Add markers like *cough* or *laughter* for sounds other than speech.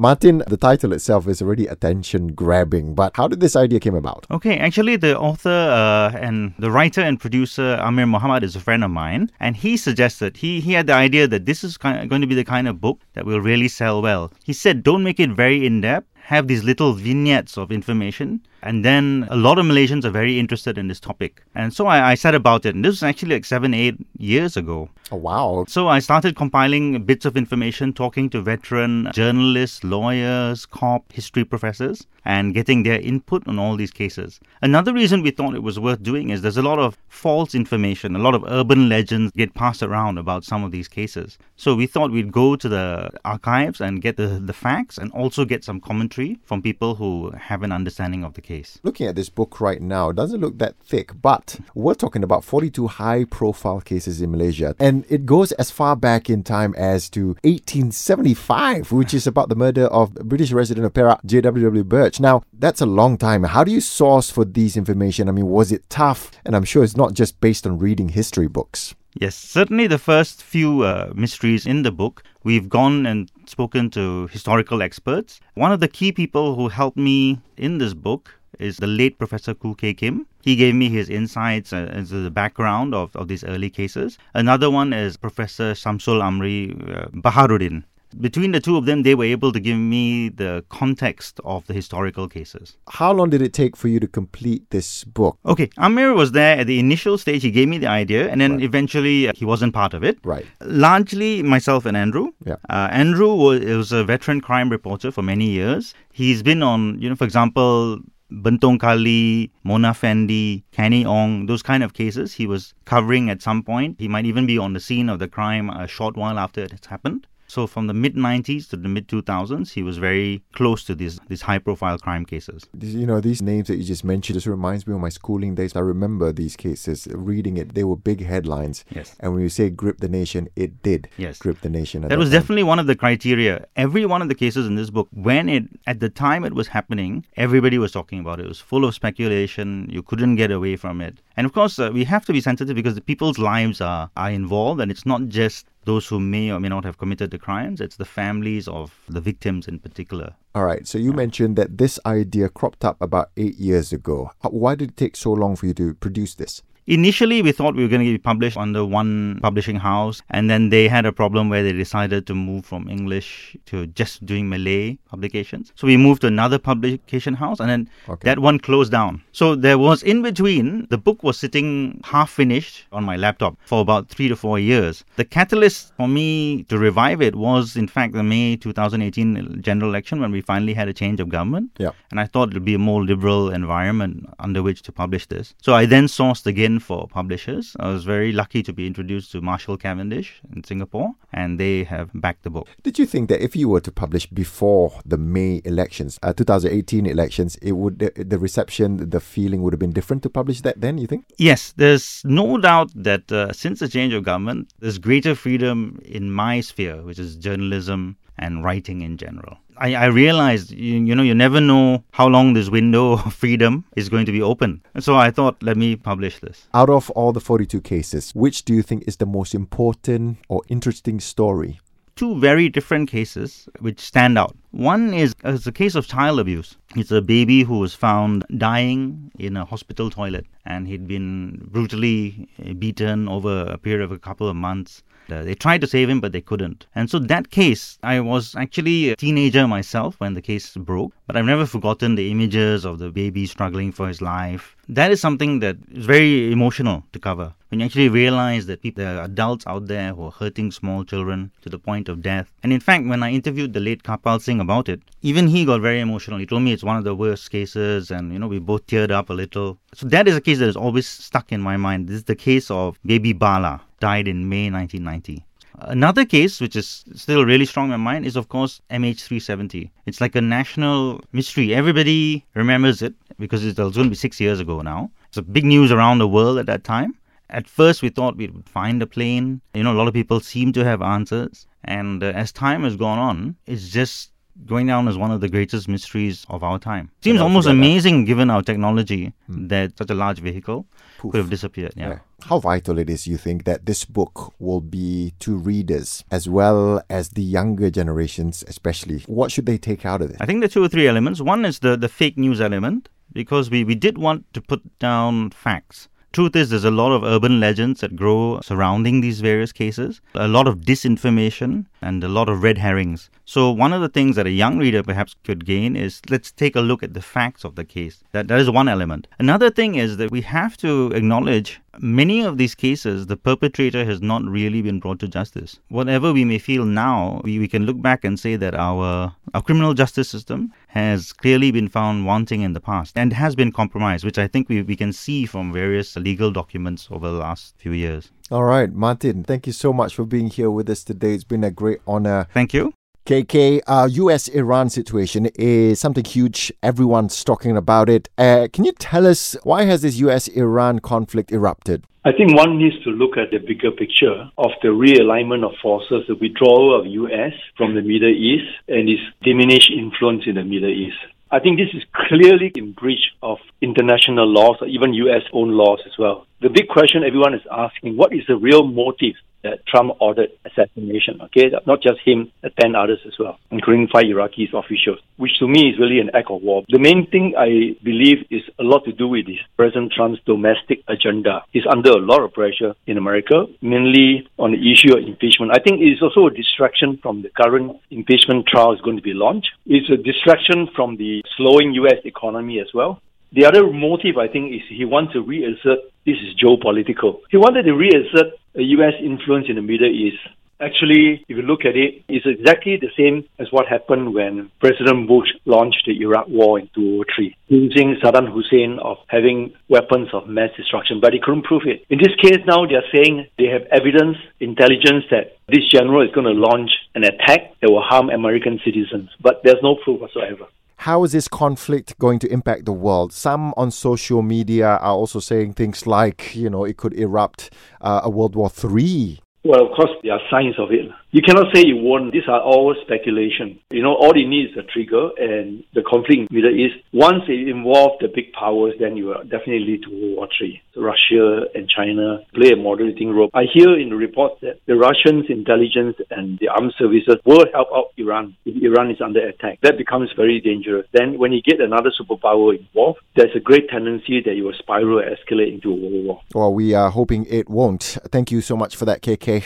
Martin, the title itself is already attention grabbing, but how did this idea came about? Okay, actually, the author uh, and the writer and producer Amir Muhammad is a friend of mine, and he suggested he he had the idea that this is kind of going to be the kind of book that will really sell well. He said, "Don't make it very in depth." Have these little vignettes of information and then a lot of Malaysians are very interested in this topic. And so I, I said about it. And this was actually like seven, eight years ago. Oh, wow. So I started compiling bits of information, talking to veteran journalists, lawyers, cop, history professors, and getting their input on all these cases. Another reason we thought it was worth doing is there's a lot of false information, a lot of urban legends get passed around about some of these cases. So we thought we'd go to the archives and get the, the facts and also get some commentary from people who have an understanding of the case. Looking at this book right now, it doesn't look that thick, but we're talking about 42 high profile cases in Malaysia. And it goes as far back in time as to 1875, which is about the murder of British resident of Perak, J.W.W. Birch. Now, that's a long time. How do you source for these information? I mean, was it tough? And I'm sure it's not just based on reading history books. Yes, certainly the first few uh, mysteries in the book, we've gone and spoken to historical experts. One of the key people who helped me in this book is the late Professor Khoo Kay Kim. He gave me his insights uh, into the background of, of these early cases. Another one is Professor Shamsul Amri uh, Baharuddin. Between the two of them, they were able to give me the context of the historical cases. How long did it take for you to complete this book? Okay, Amir was there at the initial stage. He gave me the idea, and then right. eventually uh, he wasn't part of it. Right. Largely myself and Andrew. Yeah. Uh, Andrew was, was a veteran crime reporter for many years. He's been on, you know, for example, Bentong Kali, Mona Fandey, Kenny Ong, those kind of cases he was covering at some point. He might even be on the scene of the crime a short while after it has happened. So from the mid 90s to the mid 2000s, he was very close to these these high profile crime cases. You know, these names that you just mentioned just reminds me of my schooling days. I remember these cases, reading it. They were big headlines. Yes. And when you say grip the nation, it did yes. grip the nation. That, that, was time. definitely one of the criteria. Every one of the cases in this book, when it at the time it was happening, everybody was talking about it. It was full of speculation. You couldn't get away from it. And of course, uh, we have to be sensitive because the people's lives are, are involved, and it's not just those who may or may not have committed the crimes. It's the families of the victims in particular. All right. So you yeah. mentioned that this idea cropped up about eight years ago. Why did it take so long for you to produce this? Initially, we thought we were going to be published under one publishing house, and then they had a problem where they decided to move from English to just doing Malay publications. So we moved to another publication house, and then okay. that one closed down. So there was in between, the book was sitting half finished on my laptop for about three to four years. The catalyst for me to revive it was, in fact, the May 2018 general election when we finally had a change of government. Yeah. And I thought it would be a more liberal environment under which to publish this. So I then sourced again for publishers. I was very lucky to be introduced to Marshall Cavendish in Singapore, and they have backed the book. Did you think that if you were to publish before the May elections, uh, 2018 elections, it would the, the reception, the feeling would have been different to publish that then? You think? Yes, there's no doubt that uh, since the change of government, there's greater freedom in my sphere, which is journalism and writing in general. I, I realized, you, you know, you never know how long this window of *laughs* freedom is going to be open. And so I thought, let me publish this. Out of all the 42 cases, which do you think is the most important or interesting story? Two very different cases which stand out. One is, is a case of child abuse. It's a baby who was found dying in a hospital toilet and he'd been brutally beaten over a period of a couple of months. Uh, they tried to save him, but they couldn't. And so that case, I was actually a teenager myself when the case broke, but I've never forgotten the images of the baby struggling for his life. That is something that is very emotional to cover. When you actually realize that people, there are adults out there who are hurting small children to the point of death. And in fact, when I interviewed the late Karpal Singh about it, even he got very emotional. He told me it's one of the worst cases, and you know, we both teared up a little. So that is a case that is always stuck in my mind. This is the case of baby Bala died in May 1990. Another case, which is still really strong in my mind, is of course MH370. It's like a national mystery. Everybody remembers it because it was going to be six years ago now. It's a big news around the world at that time. At first, we thought we would find a plane. You know, a lot of people seem to have answers. And uh, as time has gone on, it's just going down as one of the greatest mysteries of our time. Seems almost that. amazing given our technology that such a large vehicle Poof. could have disappeared. Yeah. Yeah. How vital it is, you think, that this book will be to readers as well as the younger generations, especially? What should they take out of it? I think there are two or three elements. One is the, the fake news element, because we, we did want to put down facts. Truth is, there's a lot of urban legends that grow surrounding these various cases, a lot of disinformation, and a lot of red herrings. So, one of the things that a young reader perhaps could gain is let's take a look at the facts of the case. That, that is one element. Another thing is that we have to acknowledge many of these cases, the perpetrator has not really been brought to justice. Whatever we may feel now, we, we can look back and say that our, our criminal justice system has clearly been found wanting in the past and has been compromised, which I think we, we can see from various legal documents over the last few years. All right, Martin, thank you so much for being here with us today. It's been a great honor. Thank you. KK, uh, US Iran situation is something huge. Everyone's talking about it. Uh, can you tell us why has this US Iran conflict erupted? I think one needs to look at the bigger picture of the realignment of forces, the withdrawal of US from the Middle East and its diminished influence in the Middle East. I think this is clearly in breach of international laws or even US own laws as well. The big question everyone is asking, what is the real motive that Trump ordered assassination? Okay, not just him, but 10 others as well, including five Iraqi officials, which to me is really an act of war. The main thing I believe is a lot to do with this President Trump's domestic agenda. He's under a lot of pressure in America, mainly on the issue of impeachment. I think it is also a distraction from the current impeachment trial is going to be launched. It's a distraction from the slowing U.S. economy as well. The other motive, I think, is he wants to reassert, this is geopolitical. He wanted to reassert a U.S. influence in the Middle East. Actually, if you look at it, it's exactly the same as what happened when President Bush launched the Iraq War in 2003, accusing Saddam Hussein of having weapons of mass destruction, but he couldn't prove it. In this case now, they're saying they have evidence, intelligence that this general is going to launch an attack that will harm American citizens, but there's no proof whatsoever. How is this conflict going to impact the world? Some on social media are also saying things like, you know, it could erupt uh, a World War III. Well, of course, there are signs of it. You cannot say it These are all speculation. You know, all it needs is a trigger, and the conflict in Middle East, once it involves the big powers, then you will definitely lead to World War III. Russia and China play a moderating role. I hear in the reports that the Russians' intelligence and the armed services will help out Iran if Iran is under attack. That becomes very dangerous. Then, when you get another superpower involved, there's a great tendency that you will spiral escalate into a world war. Well, we are hoping it won't. Thank you so much for that, KK.